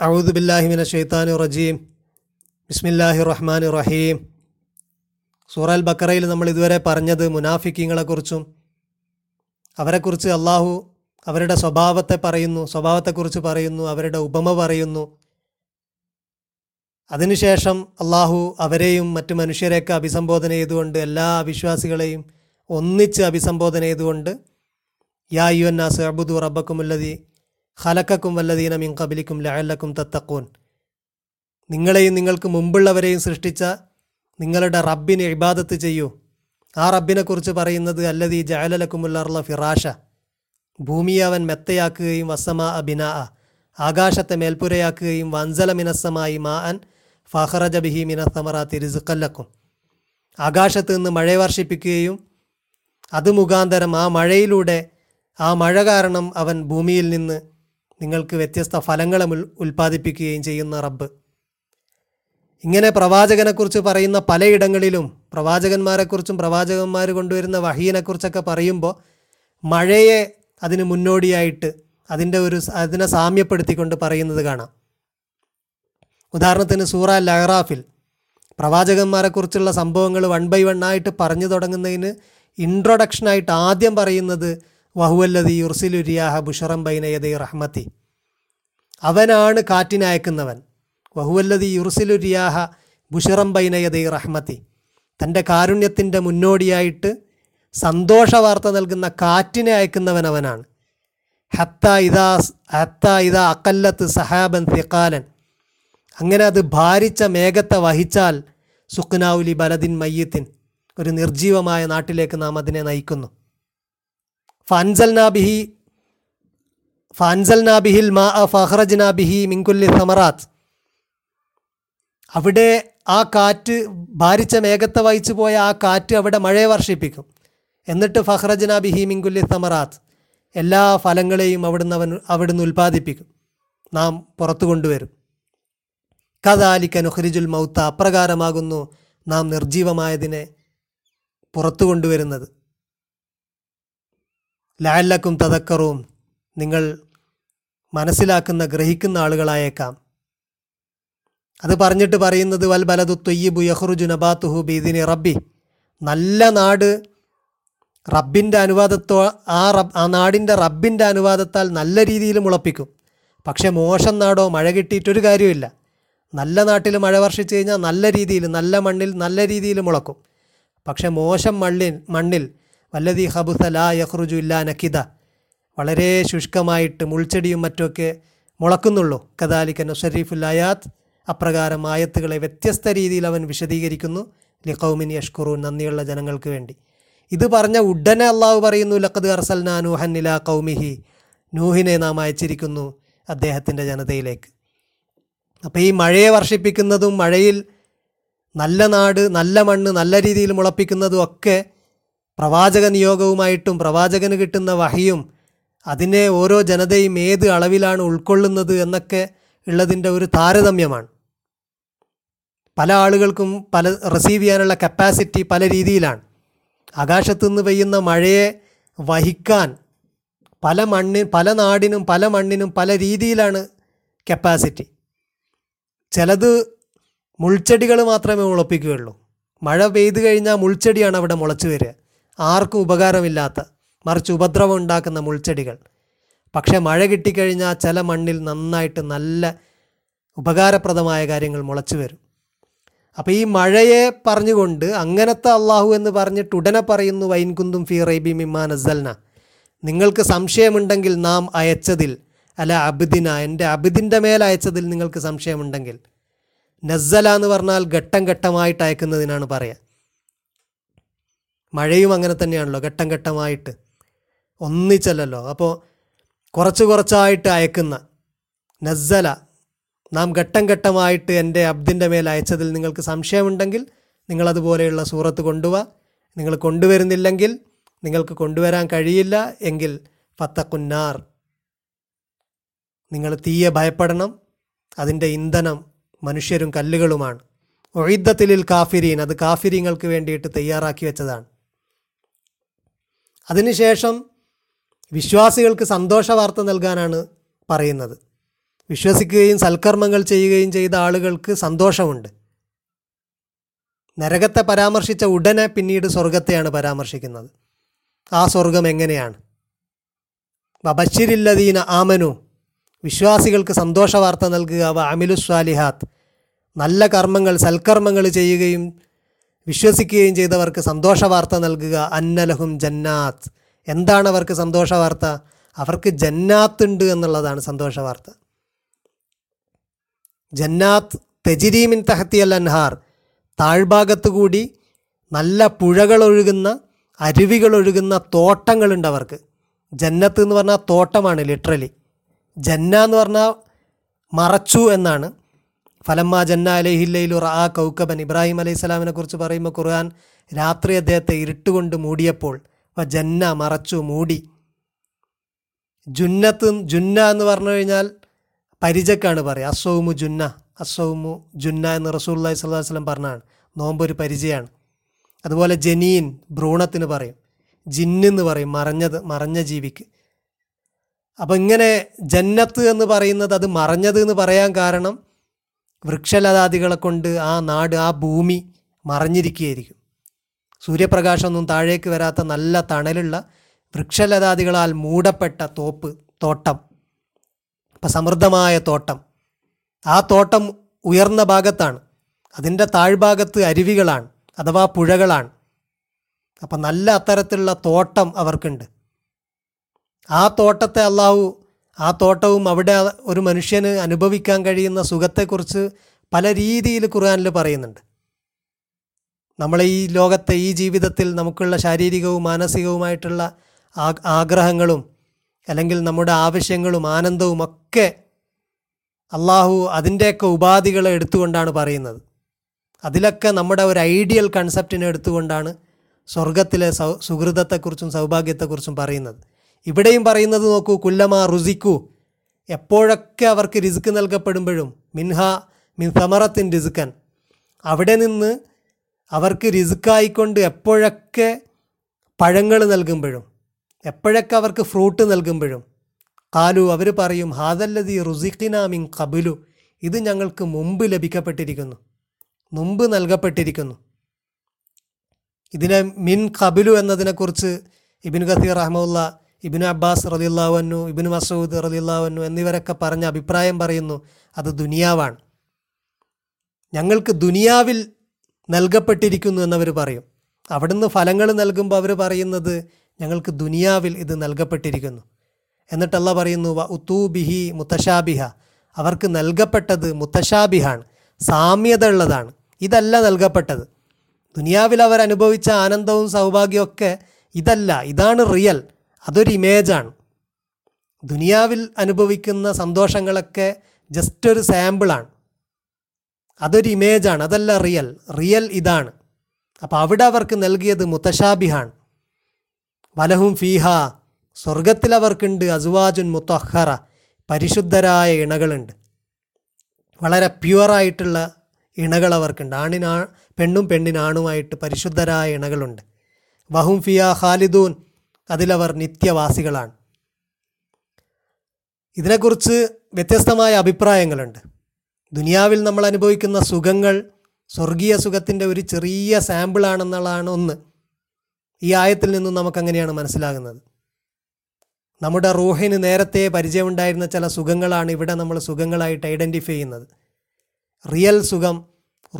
അഊദു ബില്ലാഹി മിന ഷെയ്ത്താനു റജീം ബിസ്മില്ലാഹി റഹ്മാൻ റഹീം സൂറൽ ബക്കറയിൽ നമ്മൾ ഇതുവരെ പറഞ്ഞത് മുനാഫിക്കിങ്ങളെക്കുറിച്ചും അവരെക്കുറിച്ച് അള്ളാഹു അവരുടെ സ്വഭാവത്തെ പറയുന്നു സ്വഭാവത്തെക്കുറിച്ച് പറയുന്നു അവരുടെ ഉപമ പറയുന്നു. അതിനുശേഷം അള്ളാഹു അവരെയും മറ്റു മനുഷ്യരെയൊക്കെ അഭിസംബോധന ചെയ്തുകൊണ്ട് എല്ലാ വിശ്വാസികളെയും ഒന്നിച്ച് അഭിസംബോധന ചെയ്തുകൊണ്ട് യാ യുവന്നാസ് അബുദു റബ്ബക്കുമുല്ലതി ഖലക്കക്കും വല്ലദീന മിൻ കബിലിക്കും ലഅല്ലക്കും തത്തക്കൂൻ നിങ്ങളെയും നിങ്ങൾക്ക് മുമ്പുള്ളവരെയും സൃഷ്ടിച്ച നിങ്ങളുടെ റബ്ബിനെ ഇബാദത്ത് ചെയ്യൂ. ആ റബ്ബിനെക്കുറിച്ച് പറയുന്നത് അല്ലതീ ജയലലക്കുമുള്ള ഫിറാഷ. ഭൂമിയെ അവൻ മെത്തയാക്കുകയും വസമ അബിനാ ആകാശത്തെ മേൽപ്പുരയാക്കുകയും വൻസല മിനസ്സമായി മാ അൻ ഫഹറജ ബിഹി മിനസ്സമറ റിസുക്കല്ലക്കും ആകാശത്ത് നിന്ന് മഴ വർഷിപ്പിക്കുകയും അത് മുഖാന്തരം ആ മഴയിലൂടെ ആ മഴ കാരണം അവൻ ഭൂമിയിൽ നിന്ന് നിങ്ങൾക്ക് വ്യത്യസ്ത ഫലങ്ങൾ ഉൽ ഉൽപ്പാദിപ്പിക്കുകയും ചെയ്യുന്ന റബ്ബ്. ഇങ്ങനെ പ്രവാചകനെക്കുറിച്ച് പറയുന്ന പലയിടങ്ങളിലും പ്രവാചകന്മാരെക്കുറിച്ചും പ്രവാചകന്മാർ കൊണ്ടുവരുന്ന വഹീനെക്കുറിച്ചൊക്കെ പറയുമ്പോൾ മഴയെ അതിന് മുന്നോടിയായിട്ട് അതിന്റെ ഒരു അതിനെ സാമ്യപ്പെടുത്തിക്കൊണ്ട് പറയുന്നത് കാണാം. ഉദാഹരണത്തിന് സൂറ ലഹറാഫിൽ പ്രവാചകന്മാരെക്കുറിച്ചുള്ള സംഭവങ്ങൾ വൺ ബൈ വൺ ആയിട്ട് പറഞ്ഞു തുടങ്ങുന്നതിന് ഇൻട്രൊഡക്ഷനായിട്ട് ആദ്യം പറയുന്നത് വഹുവല്ലതി യുർസിലുരിയാഹ ബുഷറം ബൈനയദി റഹ്മത്തി. അവനാണ് കാറ്റിനയക്കുന്നവൻ. വഹുവല്ലതി യുർസിലുരിയാഹ ബുഷറം ബൈനയദി റഹ്മത്തി. തന്റെ കാരുണ്യത്തിന്റെ മുന്നോടിയായിട്ട് സന്തോഷ വാർത്ത നൽകുന്ന കാറ്റിനെ അയക്കുന്നവൻ അവനാണ്. ഹത്ത ഇതാ ഹത്ത ഇതാ അക്കല്ലത്ത് സഹാബൻ തിക്കാലൻ അങ്ങനെ അത് ഭാരിച്ച മേഘത്തെ വഹിച്ചാൽ സുഖ്നാവുലി ബലദിൻ മയ്യത്തിൻ ഒരു നിർജീവമായ നാട്ടിലേക്ക് നാം അതിനെ നയിക്കുന്നു. ഫൻസൽ നാബിഹി ഫൻസൽ നാബിഹിൽ മാ ഫഹ്റജ് നാബിഹി മിങ്കുല്ലി സമറാത്ത് അവിടെ ആ കാറ്റ് ഭാരിച്ച മേഘത്തെ വഹിച്ചു പോയ ആ കാറ്റ് അവിടെ മഴയെ വർഷിപ്പിക്കും. എന്നിട്ട് ഫഹ്റജ് നാബിഹി മിങ്കുല്ലി സമറാത്ത് എല്ലാ ഫലങ്ങളെയും അവിടുന്ന് അവൻ അവിടുന്ന് ഉൽപ്പാദിപ്പിക്കും. നാം പുറത്തു കൊണ്ടുവരും. കഥാലിക്കൻ നുഹ്രിജുൽ മൗത്ത അപ്രകാരമാകുന്നു നാം നിർജീവമായതിനെ പുറത്തു കൊണ്ടുവരുന്നത്. ലാലക്കും തതക്കറും നിങ്ങൾ മനസ്സിലാക്കുന്ന ഗ്രഹിക്കുന്ന ആളുകളായേക്കാം. അത് പറഞ്ഞിട്ട് പറയുന്നത് വൽ ബലതു തൊയ്യബു യഹ്റുജു നബാത്തുഹു ബീദിനി റബ്ബി. നല്ല നാട് റബ്ബിന്റെ അനുവാദത്തോ ആ റബ് ആ നാടിന്റെ റബ്ബിന്റെ അനുവാദത്താൽ നല്ല രീതിയിൽ മുളപ്പിക്കും പക്ഷെ മോശം നാടോ മഴ കിട്ടിയിട്ടൊരു കാര്യമില്ല നല്ല നാട്ടിൽ മഴ വർഷിച്ചു കഴിഞ്ഞാൽ നല്ല രീതിയിൽ നല്ല മണ്ണിൽ നല്ല രീതിയിൽ മുളക്കും പക്ഷെ മോശം മണ്ണിൽ മണ്ണിൽ വല്ലതി ഹബുസ ലാ യഹ്റുജു ഇല്ലാ നക്കിത വളരെ ശുഷ്കമായിട്ട് മുൾച്ചെടിയും മറ്റുമൊക്കെ മുളക്കുന്നുള്ളൂ. കദാലിക്ക നുഷരീഫുൽ അയാത്ത് അപ്രകാരം ആയത്തുകളെ വ്യത്യസ്ത രീതിയിൽ അവൻ വിശദീകരിക്കുന്നു. ലിഖൗമിൻ യഷ്കുറു നന്ദിയുള്ള ജനങ്ങൾക്ക് വേണ്ടി. ഇത് പറഞ്ഞ ഉടനെ അള്ളാഹു പറയുന്നു ലഖദ് അർസൽനാ നൂഹൻ ഇല കൗമിഹി നൂഹിനെ നാം അയച്ചിരിക്കുന്നു അദ്ദേഹത്തിന്റെ ജനതയിലേക്ക്. അപ്പോൾ ഈ മഴയെ വർഷിപ്പിക്കുന്നതും മഴയിൽ നല്ല നാട് നല്ല മണ്ണ് നല്ല രീതിയിൽ മുളപ്പിക്കുന്നതും ഒക്കെ പ്രവാചക നിയോഗവുമായിട്ടും പ്രവാചകന് കിട്ടുന്ന വഹിയും അതിനെ ഓരോ ജനതയും ഏത് അളവിലാണ് ഉൾക്കൊള്ളുന്നത് എന്നൊക്കെ ഉള്ളതിന്റെ ഒരു താരതമ്യമാണ്. പല ആളുകൾക്കും പല റിസീവ് ചെയ്യാനുള്ള കപ്പാസിറ്റി പല രീതിയിലാണ്. ആകാശത്തു നിന്ന് പെയ്യുന്ന മഴയെ വഹിക്കാൻ പല മണ്ണി പല നാടിനും പല മണ്ണിനും പല രീതിയിലാണ് കപ്പാസിറ്റി ചിലത് മുൾച്ചെടികൾ മാത്രമേ മുളപ്പിക്കുകയുള്ളൂ. മഴ പെയ്തു കഴിഞ്ഞാൽ മുൾച്ചെടിയാണ് അവിടെ മുളച്ചു വരിക. ആർക്കും ഉപകാരമില്ലാത്ത മറിച്ച് ഉപദ്രവം ഉണ്ടാക്കുന്ന മുൾച്ചെടികൾ. പക്ഷേ മഴ കിട്ടിക്കഴിഞ്ഞാൽ ചില മണ്ണിൽ നന്നായിട്ട് നല്ല ഉപകാരപ്രദമായ കാര്യങ്ങൾ മുളച്ചു വരും. അപ്പോൾ ഈ മഴയെ പറഞ്ഞുകൊണ്ട് അങ്ങനത്തെ അള്ളാഹു എന്ന് പറഞ്ഞിട്ട് ഉടനെ പറയുന്നു വൈൻകുന്തും ഫി റൈബി മിമ്മാ അസൽന നിങ്ങൾക്ക് സംശയമുണ്ടെങ്കിൽ നാം അയച്ചതിൽ അല്ല അബിദിന എന്റെ അബിദിന്റെ മേൽ അയച്ചതിൽ നിങ്ങൾക്ക് സംശയമുണ്ടെങ്കിൽ നസ്സല എന്ന് പറഞ്ഞാൽ ഘട്ടം ഘട്ടമായിട്ട് അയക്കുന്നതിനാണ് പറയുക മഴയും അങ്ങനെ തന്നെയാണല്ലോ ഘട്ടം ഘട്ടമായിട്ട്. ഒന്നിച്ചല്ലല്ലോ. അപ്പോൾ കുറച്ച് കുറച്ചായിട്ട് അയക്കുന്ന നസ്സല നാം ഘട്ടം ഘട്ടമായിട്ട് എന്റെ അബ്ദിന്റെ മേൽ അയച്ചതിൽ നിങ്ങൾക്ക് സംശയമുണ്ടെങ്കിൽ നിങ്ങളതുപോലെയുള്ള സൂറത്ത് കൊണ്ടുപോവാ നിങ്ങൾ കൊണ്ടുവരുന്നില്ലെങ്കിൽ നിങ്ങൾക്ക് കൊണ്ടുവരാൻ കഴിയില്ല എങ്കിൽ ഫത്തക്കുന്നാർ നിങ്ങൾ തീയെ ഭയപ്പെടണം അതിന്റെ ഇന്ധനം മനുഷ്യരും കല്ലുകളുമാണ്. ഒഴിദ്ധത്തിലിൽ കാഫിരീൻ അത് കാഫിരീങ്ങൾക്ക് വേണ്ടിയിട്ട് തയ്യാറാക്കി വെച്ചതാണ്. അതിനുശേഷം വിശ്വാസികൾക്ക് സന്തോഷ വാർത്ത നൽകാനാണ് പറയുന്നത്. വിശ്വസിക്കുകയും സൽക്കർമ്മങ്ങൾ ചെയ്യുകയും ചെയ്ത ആളുകൾക്ക് സന്തോഷമുണ്ട്. നരകത്തെ പരാമർശിച്ച ഉടനെ പിന്നീട് സ്വർഗത്തെയാണ് പരാമർശിക്കുന്നത്. ആ സ്വർഗം എങ്ങനെയാണ്? വബഷിരില്ലദീന ആമനു. വിശ്വാസികൾക്ക് സന്തോഷ വാർത്ത നൽകുക. വ അമിലുസ്വാലിഹാത്ത്. നല്ല കർമ്മങ്ങൾ സൽക്കർമ്മങ്ങൾ ചെയ്യുകയും വിശ്വസിക്കുകയും ചെയ്തവർക്ക് സന്തോഷ വാർത്ത നൽകുക. അന്നലഹും ജന്നാത്ത്. എന്താണ് അവർക്ക് സന്തോഷ വാർത്ത അവർക്ക് ജന്നാത്ത് ഉണ്ട് എന്നുള്ളതാണ് സന്തോഷ വാർത്ത ജന്നാത്ത് തെജിരീമിൻ തഹത്തിയൽ അൻഹാർ. താഴ്ഭാഗത്തു കൂടി നല്ല പുഴകളൊഴുകുന്ന അരുവികളൊഴുകുന്ന തോട്ടങ്ങളുണ്ട് അവർക്ക്. ജന്നത്ത് എന്ന് പറഞ്ഞാൽ തോട്ടമാണ് ലിറ്ററലി. ജന്ന എന്ന് പറഞ്ഞാൽ മറച്ചു എന്നാണ്. ഫലമ്മ ജന്ന അലഹില്ലയിലു റാ കൗക്കബൻ ഇബ്രാഹിം അലൈഹി സ്വലാമിനെ കുറിച്ച് പറയുമ്പോൾ ഖുർആൻ രാത്രി അദ്ദേഹത്തെ ഇരുട്ടുകൊണ്ട് മൂടിയപ്പോൾ ജന്ന മറച്ചു മൂടി. ജുന്നത്ത് ജുന്ന എന്ന് പറഞ്ഞു കഴിഞ്ഞാൽ പരിചക്കാണ് പറയുക. അസൗമു ജുന്ന അസൗമു ജുന്ന എന്ന് റസൂല്ലായി സ്വല്ലാ വസ്ലം പറഞ്ഞാണ്. നോമ്പൊരു പരിചയമാണ് അതുപോലെ ജനീൻ ഭ്രൂണത്തിന് പറയും. ജിന്നെന്ന് പറയും മറഞ്ഞത് മറഞ്ഞ ജീവിക്ക്. അപ്പം ഇങ്ങനെ ജന്നത്ത് എന്ന് പറയുന്നത് അത് മറഞ്ഞത് എന്ന് പറയാൻ കാരണം വൃക്ഷലതാദികളെ കൊണ്ട് ആ നാട് ആ ഭൂമി മറഞ്ഞിരിക്കുകയായിരിക്കും. സൂര്യപ്രകാശമൊന്നും താഴേക്ക് വരാത്ത നല്ല തണലുള്ള വൃക്ഷലതാദികളാൽ മൂടപ്പെട്ട തോപ്പ് തോട്ടം. അപ്പം സമൃദ്ധമായ തോട്ടം. ആ തോട്ടം ഉയർന്ന ഭാഗത്താണ്. അതിന്റെ താഴ്ഭാഗത്ത് അരുവികളാണ് അഥവാ പുഴകളാണ്. അപ്പം നല്ല അത്തരത്തിലുള്ള തോട്ടം അവർക്കുണ്ട്. ആ തോട്ടത്തെ അള്ളാഹു ആ തോട്ടവും അവിടെ ഒരു മനുഷ്യന് അനുഭവിക്കാൻ കഴിയുന്ന സുഖത്തെക്കുറിച്ച് പല രീതിയിൽ ഖുർആാനിൽ പറയുന്നുണ്ട്. നമ്മളെ ഈ ലോകത്തെ ഈ ജീവിതത്തിൽ നമുക്കുള്ള ശാരീരികവും മാനസികവുമായിട്ടുള്ള ആഗ്രഹങ്ങളും അല്ലെങ്കിൽ നമ്മുടെ ആവശ്യങ്ങളും ആനന്ദവും ഒക്കെ അള്ളാഹു അതിന്റെയൊക്കെ ഉപാധികളെ എടുത്തുകൊണ്ടാണ് പറയുന്നത്. അതിലൊക്കെ നമ്മുടെ ഒരു ഐഡിയൽ കൺസെപ്റ്റിനെ എടുത്തുകൊണ്ടാണ് സ്വർഗത്തിലെ സൗ സുഹൃതത്തെക്കുറിച്ചും സൗഭാഗ്യത്തെക്കുറിച്ചും പറയുന്നത്. ഇവിടെയും പറയുന്നത് നോക്കൂ കുല്ലമ റുസിക്കു. എപ്പോഴൊക്കെ അവർക്ക് രിസുക്ക് നൽകപ്പെടുമ്പോഴും മിൻഹ മിൻ സമറത്തിൻ രിസുക്കൻ അവിടെ നിന്ന് അവർക്ക് രിസുക്കായിക്കൊണ്ട് എപ്പോഴൊക്കെ പഴങ്ങൾ നൽകുമ്പോഴും എപ്പോഴൊക്കെ അവർക്ക് ഫ്രൂട്ട് നൽകുമ്പോഴും കാലു അവർ പറയും ഹാദല്ലതി റുസിഖിന മിൻ കബുലു ഇത് ഞങ്ങൾക്ക് മുമ്പ് ലഭിക്കപ്പെട്ടിരിക്കുന്നു. മുമ്പ് നൽകപ്പെട്ടിരിക്കുന്നു. ഇതിനെ മിൻ കബിലു എന്നതിനെക്കുറിച്ച് ഇബിൻ ഖസീർ റഹ്മുല്ല ഇബിനു അബ്ബാസ് റലിയുള്ളാവന്നു ഇബിനു മസൂദ് റലിയുള്ളാവന്നു എന്നിവരൊക്കെ പറഞ്ഞ അഭിപ്രായം പറയുന്നു അത് ദുനിയാവാണ്. ഞങ്ങൾക്ക് ദുനിയാവിൽ നൽകപ്പെട്ടിരിക്കുന്നു എന്നവർ പറയും. അവിടുന്ന് ഫലങ്ങൾ നൽകുമ്പോൾ അവർ പറയുന്നത് ഞങ്ങൾക്ക് ദുനിയാവിൽ ഇത് നൽകപ്പെട്ടിരിക്കുന്നു. എന്നിട്ടല്ല പറയുന്നു വ ഉത്തൂബിഹി മുത്തശാബിഹ. അവർക്ക് നൽകപ്പെട്ടത് മുത്തശാബിഹാണ് സാമ്യത ഉള്ളതാണ് ഇതല്ല നൽകപ്പെട്ടത്. ദുനിയാവിൽ അവർ അനുഭവിച്ച ആനന്ദവും സൗഭാഗ്യവും ഒക്കെ ഇതല്ല ഇതാണ് റിയൽ. അതൊരു ഇമേജാണ് ദുനിയാവിൽ അനുഭവിക്കുന്ന സന്തോഷങ്ങളൊക്കെ ജസ്റ്റ് ഒരു സാമ്പിളാണ് അതൊരു ഇമേജാണ് അതല്ല റിയൽ റിയൽ ഇതാണ്. അപ്പോൾ അവിടെ അവർക്ക് നൽകിയത് മുത്തശാബിഹാണ്. വലഹും ഫീഹ സ്വർഗത്തിൽ അവർക്കുണ്ട് അസുവാജുൻ മുത്തഹറ പരിശുദ്ധരായ ഇണകളുണ്ട്. വളരെ പ്യുവറായിട്ടുള്ള ഇണകൾ അവർക്കുണ്ട്. ആണിനാ പെണ്ണും പെണ്ണിനാണുമായിട്ട് പരിശുദ്ധരായ ഇണകളുണ്ട്. വഹും ഫിയ ഖാലിദൂൻ അതിലവർ നിത്യവാസികളാണ്. ഇതിനെക്കുറിച്ച് വ്യത്യസ്തമായ അഭിപ്രായങ്ങളുണ്ട്. ദുനിയാവിൽ നമ്മൾ അനുഭവിക്കുന്ന സുഖങ്ങൾ സ്വർഗീയ സുഖത്തിന്റെ ഒരു ചെറിയ സാമ്പിളാണെന്നുള്ളതാണ് ഒന്ന്. ഈ ആയത്തിൽ നിന്നും നമുക്കങ്ങനെയാണ് മനസ്സിലാകുന്നത്. നമ്മുടെ റൂഹിന് നേരത്തെ പരിചയമുണ്ടായിരുന്ന ചില സുഖങ്ങളാണ് ഇവിടെ നമ്മൾ സുഖങ്ങളായിട്ട് ഐഡന്റിഫൈ ചെയ്യുന്നത്. റിയൽ സുഖം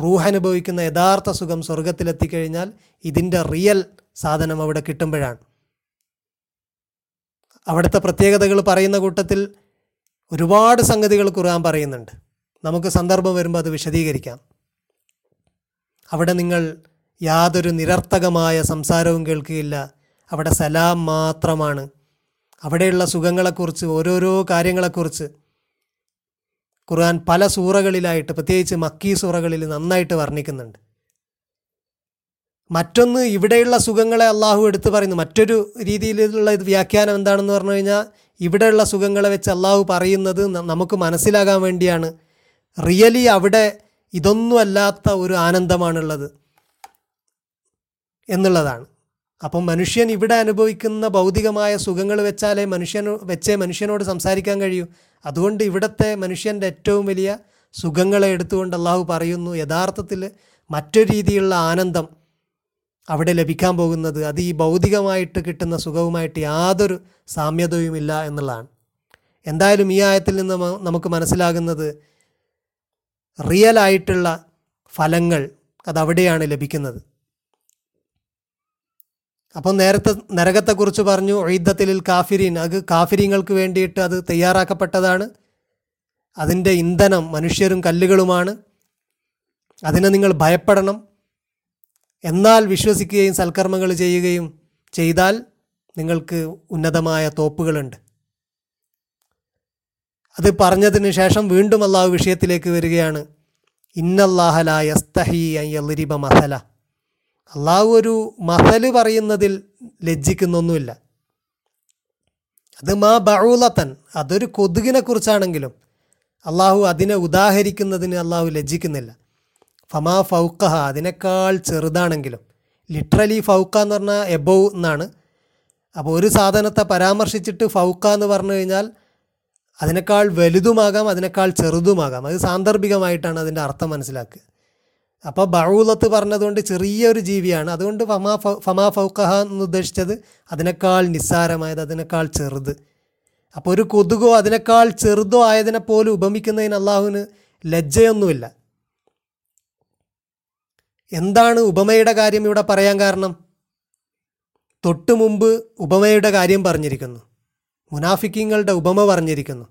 റൂഹ് അനുഭവിക്കുന്ന യഥാർത്ഥ സുഖം സ്വർഗത്തിലെത്തിക്കഴിഞ്ഞാൽ ഇതിന്റെ റിയൽ സാധനം അവിടെ കിട്ടുമ്പോഴാണ്. അവിടുത്തെ പ്രത്യേകതകൾ പറയുന്ന കൂട്ടത്തിൽ ഒരുപാട് സംഗതികൾ ഖുർആൻ പറയുന്നുണ്ട്. നമുക്ക് സന്ദർഭം വരുമ്പോൾ അത് വിശദീകരിക്കാം. അവിടെ നിങ്ങൾ യാതൊരു നിരർത്ഥകമായ സംസാരവും കേൾക്കുകയില്ല. അവിടെ സലാം മാത്രമാണ്. അവിടെയുള്ള സുഖങ്ങളെക്കുറിച്ച് ഓരോരോ കാര്യങ്ങളെക്കുറിച്ച് ഖുർആൻ പല സൂറകളിലായിട്ട് പ്രത്യേകിച്ച് മക്കീ സൂറകളിൽ നന്നായിട്ട് വർണിക്കുന്നുണ്ട്. മറ്റൊന്ന് ഇവിടെയുള്ള സുഖങ്ങളെ അള്ളാഹു എടുത്തു പറയുന്നു. മറ്റൊരു രീതിയിലുള്ള ഇത് വ്യാഖ്യാനം എന്താണെന്ന് പറഞ്ഞു കഴിഞ്ഞാൽ ഇവിടെയുള്ള സുഖങ്ങളെ വെച്ച് അള്ളാഹു പറയുന്നത് നമുക്ക് മനസ്സിലാകാൻ വേണ്ടിയാണ്. റിയലി അവിടെ ഇതൊന്നുമല്ലാത്ത ഒരു ആനന്ദമാണുള്ളത് എന്നുള്ളതാണ്. അപ്പം മനുഷ്യൻ ഇവിടെ അനുഭവിക്കുന്ന ഭൗതികമായ സുഖങ്ങൾ വെച്ചാലേ മനുഷ്യൻ വെച്ചേ മനുഷ്യനോട് സംസാരിക്കാൻ കഴിയൂ. അതുകൊണ്ട് ഇവിടുത്തെ മനുഷ്യന്റെ ഏറ്റവും വലിയ സുഖങ്ങളെ എടുത്തുകൊണ്ട് അള്ളാഹു പറയുന്നു. യഥാർത്ഥത്തിൽ മറ്റൊരു രീതിയിലുള്ള ആനന്ദം അവിടെ ലഭിക്കാൻ പോകുന്നത് അത് ഈ ഭൗതികമായിട്ട് കിട്ടുന്ന സുഖവുമായിട്ട് യാതൊരു സാമ്യതയുമില്ല എന്നുള്ളതാണ്. എന്തായാലും ഈ ആയത്തിൽ നിന്ന് നമുക്ക് മനസ്സിലാകുന്നത് റിയൽ ആയിട്ടുള്ള ഫലങ്ങൾ അതവിടെയാണ് ലഭിക്കുന്നത്. അപ്പം നേരത്തെ നരകത്തെക്കുറിച്ച് പറഞ്ഞു ഒയ്ദത്തിലിൽ കാഫിരീൻ അത് കാഫിരീങ്ങൾക്ക് വേണ്ടിയിട്ട് അത് തയ്യാറാക്കപ്പെട്ടതാണ്. അതിന്റെ ഇന്ധനം മനുഷ്യരും കല്ലുകളുമാണ്. അതിനെ നിങ്ങൾ ഭയപ്പെടണം. എന്നാൽ വിശ്വസിക്കുകയും സൽക്കർമ്മങ്ങൾ ചെയ്യുകയും ചെയ്താൽ നിങ്ങൾക്ക് ഉന്നതമായ തോപ്പുകളുണ്ട്. അത് പറഞ്ഞതിന് ശേഷം വീണ്ടും അള്ളാഹു വിഷയത്തിലേക്ക് വരികയാണ്. ഇന്നല്ലാഹല യസ്തഹി അയ്യലിരിബ മസല. അള്ളാഹു ഒരു മസൽ പറയുന്നതിൽ ലജ്ജിക്കുന്നൊന്നുമില്ല. അത് മാ ബഴൂലത്തൻ അതൊരു കൊതുകിനെ കുറിച്ചാണെങ്കിലും അള്ളാഹു അതിനെ ഉദാഹരിക്കുന്നതിന് അള്ളാഹു ലജ്ജിക്കുന്നില്ല. ഫമാ ഫൗക്കഹ അതിനേക്കാൾ ചെറുതാണെങ്കിലും. ലിറ്ററലി ഫൗക്ക എന്ന് പറഞ്ഞാൽ എബോവ് എന്നാണ്. അപ്പോൾ ഒരു സാധനത്തെ പരാമർശിച്ചിട്ട് ഫൗക്ക എന്ന് പറഞ്ഞു കഴിഞ്ഞാൽ അതിനേക്കാൾ വലുതുമാകാം അതിനേക്കാൾ ചെറുതുമാകാം. അത് സാന്ദർഭികമായിട്ടാണ് അതിന്റെ അർത്ഥം മനസ്സിലാക്കുക. അപ്പോൾ ബഴൂലത്ത് പറഞ്ഞതുകൊണ്ട് ചെറിയൊരു ജീവിയാണ്. അതുകൊണ്ട് ഫമാ ഫമാ ഫൗക്കഹ എന്ന് ഉദ്ദേശിച്ചത് അതിനേക്കാൾ നിസ്സാരമായത് അതിനേക്കാൾ ചെറുത്. അപ്പോൾ ഒരു കൊതുകോ അതിനേക്കാൾ ചെറുതോ ആയതിനെ പോലും ഉപമിക്കുന്നതിന് അള്ളാഹുവിന് ലജ്ജയൊന്നുമില്ല. എന്താണ് ഉപമയുടെ കാര്യം ഇവിടെ പറയാൻ കാരണം? തൊട്ടു മുമ്പ് ഉപമയുടെ കാര്യം പറഞ്ഞിരിക്കുന്നു. മുനാഫിക്കിങ്ങളുടെ ഉപമ പറഞ്ഞിരിക്കുന്നു.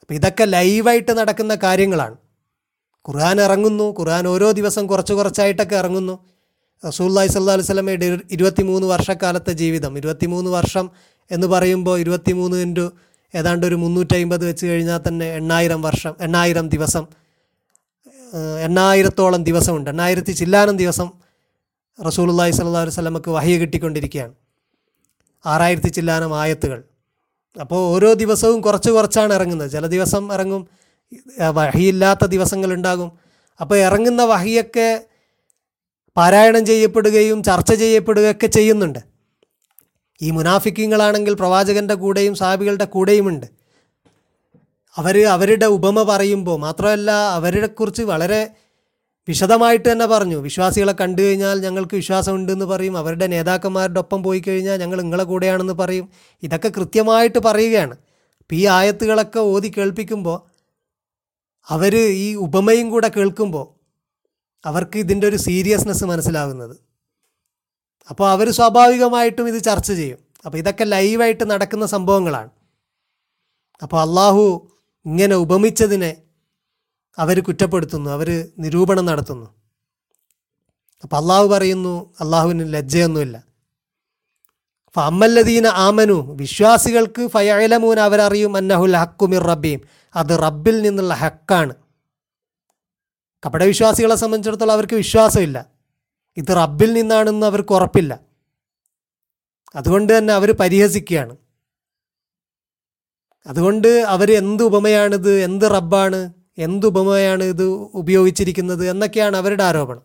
അപ്പം ഇതൊക്കെ ലൈവായിട്ട് നടക്കുന്ന കാര്യങ്ങളാണ്. ഖുർആൻ ഇറങ്ങുന്നു ഖുർആൻ ഓരോ ദിവസം കുറച്ച് കുറച്ചായിട്ടൊക്കെ ഇറങ്ങുന്നു. റസൂല്ലായി സല്ലാ ഇരുപത്തി ഇരുപത്തിമൂന്ന് വർഷക്കാലത്തെ ജീവിതം. ഇരുപത്തിമൂന്ന് വർഷം എന്ന് പറയുമ്പോൾ ഇരുപത്തിമൂന്ന് ഇന്റു ഏതാണ്ട് ഒരു മുന്നൂറ്റി അമ്പത് വെച്ച് കഴിഞ്ഞാൽ തന്നെ എണ്ണായിരം വർഷം എണ്ണായിരം ദിവസം എണ്ണായിരത്തോളം ദിവസമുണ്ട്. എണ്ണായിരത്തി ചില്ലാനം ദിവസം സ്വല്ലല്ലാഹു അലൈഹി വസല്ലമക്ക് വഹി കിട്ടിക്കൊണ്ടിരിക്കുകയാണ്. ആറായിരത്തി ചില്ലാനം ആയത്തുകൾ. അപ്പോൾ ഓരോ ദിവസവും കുറച്ച് കുറച്ചാണ് ഇറങ്ങുന്നത്. ചില ദിവസം ഇറങ്ങും വഹിയില്ലാത്ത ദിവസങ്ങളുണ്ടാകും. അപ്പോൾ ഇറങ്ങുന്ന വഹിയൊക്കെ പാരായണം ചെയ്യപ്പെടുകയും ചർച്ച ചെയ്യപ്പെടുകയൊക്കെ ചെയ്യുന്നുണ്ട്. ഈ മുനാഫിക്കിങ്ങളാണെങ്കിൽ പ്രവാചകന്റെ കൂടെയും സാബികളുടെ കൂടെയുമുണ്ട്. അവർ അവരുടെ ഉപമ പറയുമ്പോൾ മാത്രമല്ല അവരെക്കുറിച്ച് വളരെ വിശദമായിട്ട് തന്നെ പറഞ്ഞു. വിശ്വാസികളെ കണ്ടു കഴിഞ്ഞാൽ ഞങ്ങൾക്ക് വിശ്വാസമുണ്ട് എന്ന് പറയും. അവരുടെ നേതാക്കന്മാരുടെ ഒപ്പം പോയി കഴിഞ്ഞാൽ ഞങ്ങൾ നിങ്ങളെ കൂടെയാണെന്ന് പറയും. ഇതൊക്കെ കൃത്യമായിട്ട് പറയുകയാണ്. അപ്പോൾ ഈ ആയത്തുകളൊക്കെ ഓതി കേൾപ്പിക്കുമ്പോൾ അവർ ഈ ഉപമയും കൂടെ കേൾക്കുമ്പോൾ അവർക്ക് ഇതിന്റെ ഒരു സീരിയസ്നെസ് മനസ്സിലാകുന്നത്. അപ്പോൾ അവർ സ്വാഭാവികമായിട്ടും ഇത് ചർച്ച ചെയ്യും. അപ്പോൾ ഇതൊക്കെ ലൈവായിട്ട് നടക്കുന്ന സംഭവങ്ങളാണ്. അപ്പോൾ അള്ളാഹു ഇങ്ങനെ ഉപമിച്ചതിനെ അവർ കുറ്റപ്പെടുത്തുന്നു അവർ നിരൂപണം നടത്തുന്നു. അപ്പോൾ അള്ളാഹു പറയുന്നു അള്ളാഹുവിന് ലജ്ജയൊന്നുമില്ല. അപ്പം അമ്മല്ലദീന ആമനു വിശ്വാസികൾക്ക് ഫയലമൂൻ അവരറിയും അന്നഹുൽ ഹക്കുമിർ റബ്ബീം. അത് റബ്ബിൽ നിന്നുള്ള ഹക്കാണ് കപടവിശ്വാസികളെ സംബന്ധിച്ചിടത്തോളം അവർക്ക് വിശ്വാസമില്ല. ഇത് റബ്ബിൽ നിന്നാണെന്ന് അവർക്ക് ഉറപ്പില്ല. അതുകൊണ്ട് തന്നെ അവർ പരിഹസിക്കുകയാണ്. അതുകൊണ്ട് അവർ എന്ത് ഉപമയാണിത്? എന്ത് റബ്ബാണ്? എന്ത് ഉപമയാണ് ഇത് ഉപയോഗിച്ചിരിക്കുന്നത്? എന്നൊക്കെയാണ് അവരുടെ ആരോപണം.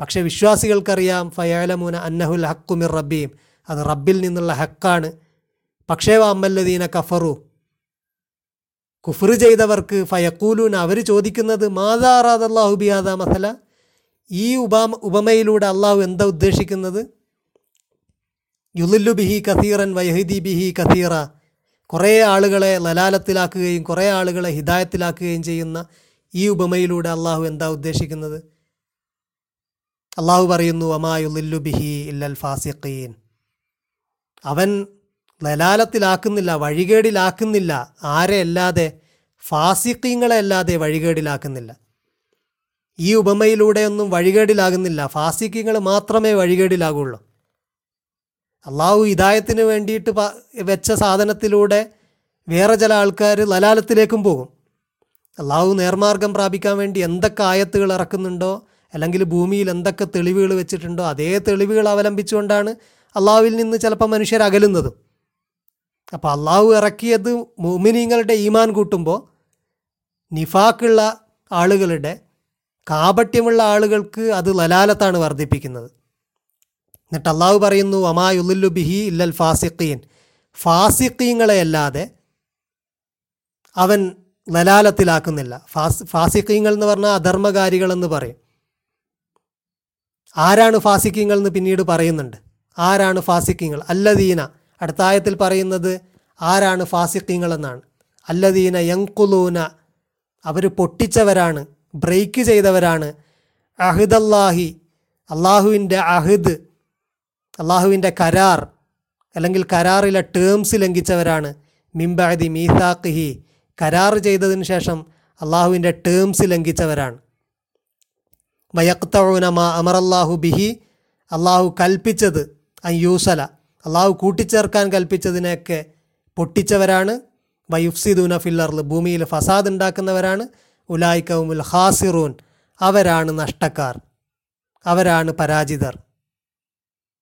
പക്ഷേ വിശ്വാസികൾക്കറിയാം ഫയാലമൂന അന്നഹുൽ ഹക്കുമിർ റബ്ബീം. അത് റബ്ബിൽ നിന്നുള്ള ഹക്കാണ്. പക്ഷേ വാമ്മല്ലദീന കഫറു. കുഫർ ചെയ്തവർക്ക് ഫയക്കൂലൂൻ അവർ ചോദിക്കുന്നത് മാതാറാദല്ലാഹു ബിയാദ മസല? ഈ ഉപാ ഉപമയിലൂടെ അള്ളാഹു എന്താ ഉദ്ദേശിക്കുന്നത്? യുലുല്ലു ബിഹി കസീറൻ വയഹിദി ബിഹി കഥീറ കുറേ ആളുകളെ ലലാലത്തിലാക്കുകയും കുറേ ആളുകളെ ഹിദായത്തിലാക്കുകയും ചെയ്യുന്ന ഈ ഉപമയിലൂടെ അള്ളാഹു എന്താ ഉദ്ദേശിക്കുന്നത്? അള്ളാഹു പറയുന്നു അമായുല്ലു ബിഹി ഇല്ലൽ ഫാസിഖീൻ. അവൻ ലലാലത്തിലാക്കുന്നില്ല വഴികേടിലാക്കുന്നില്ല ആരെ അല്ലാതെ ഫാസിഖീങ്ങളെ അല്ലാതെ വഴികേടിലാക്കുന്നില്ല. ഈ ഉപമയിലൂടെയൊന്നും വഴികേടിലാകുന്നില്ല ഫാസിഖീങ്ങൾ മാത്രമേ വഴികേടിലാകുള്ളൂ. അള്ളാഹു ഹിദായത്തിന് വേണ്ടിയിട്ട് വെച്ച സാധനത്തിലൂടെ വേറെ ചില ആൾക്കാർ ലലാലത്തിലേക്കും പോകും. അള്ളാഹു നേർമാർഗം പ്രാപിക്കാൻ വേണ്ടി എന്തൊക്കെ ആയത്തുകൾ ഇറക്കുന്നുണ്ടോ അല്ലെങ്കിൽ ഭൂമിയിൽ എന്തൊക്കെ തെളിവുകൾ വെച്ചിട്ടുണ്ടോ അതേ തെളിവുകൾ അവലംബിച്ചുകൊണ്ടാണ് അള്ളാഹുവിൽ നിന്ന് ചിലപ്പോൾ മനുഷ്യർ അകലുന്നതും. അപ്പോൾ അള്ളാഹു ഇറക്കിയത് മുമിനീങ്ങളുടെ ഈമാൻ കൂട്ടുമ്പോൾ നിഫാക്കുള്ള ആളുകളുടെ കാപട്യമുള്ള ആളുകൾക്ക് അത് ലലാലത്താണ് വർദ്ധിപ്പിക്കുന്നത്. എന്നിട്ട് അള്ളാഹു പറയുന്നു അമായുല്ലു ബിഹി ഇല്ലൽ ഫാസിഖീൻ. ഫാസിഖീങ്ങളെയല്ലാതെ അവൻ ലലാലത്തിലാക്കുന്നില്ല. ഫാസ് ഫാസിഖീങ്ങൾ എന്ന് പറഞ്ഞാൽ അധർമ്മകാരികളെന്ന് പറയും. ആരാണ് ഫാസിഖീങ്ങൾ എന്ന് പിന്നീട് പറയുന്നുണ്ട്. ആരാണ് ഫാസിഖീങ്ങൾ? അല്ലദീന. അടുത്ത ആയത്തിൽ പറയുന്നത് ആരാണ് ഫാസിഖീങ്ങൾ എന്നാണ്. അല്ലദീന യങ്കുലൂന. അവർ പൊട്ടിച്ചവരാണ് ബ്രേക്ക് ചെയ്തവരാണ്. അഹിദല്ലാഹി. അള്ളാഹുവിന്റെ അഹിദ് അള്ളാഹുവിന്റെ കരാർ അല്ലെങ്കിൽ കരാറിലെ ടേംസ് ലംഘിച്ചവരാണ്. മിംബഅദി മീസാഖിഹി. കരാർ ചെയ്തതിന് ശേഷം അള്ളാഹുവിന്റെ ടേംസ് ലംഘിച്ചവരാണ്. വയക്തൗനമ അമറല്ലാഹു ബിഹി. അള്ളാഹു കൽപ്പിച്ചത് അയ്യൂസല അള്ളാഹു കൂട്ടിച്ചേർക്കാൻ കൽപ്പിച്ചതിനെയൊക്കെ പൊട്ടിച്ചവരാണ്. വയുഫ്സിദൂന ഫില്ലറിൽ ഭൂമിയിൽ ഫസാദ് ഉണ്ടാക്കുന്നവരാണ്. ഉലായിക്കവുമുൽ ഹാസിറൂൻ അവരാണ് നഷ്ടക്കാർ. അവരാണ് പരാജിതർ.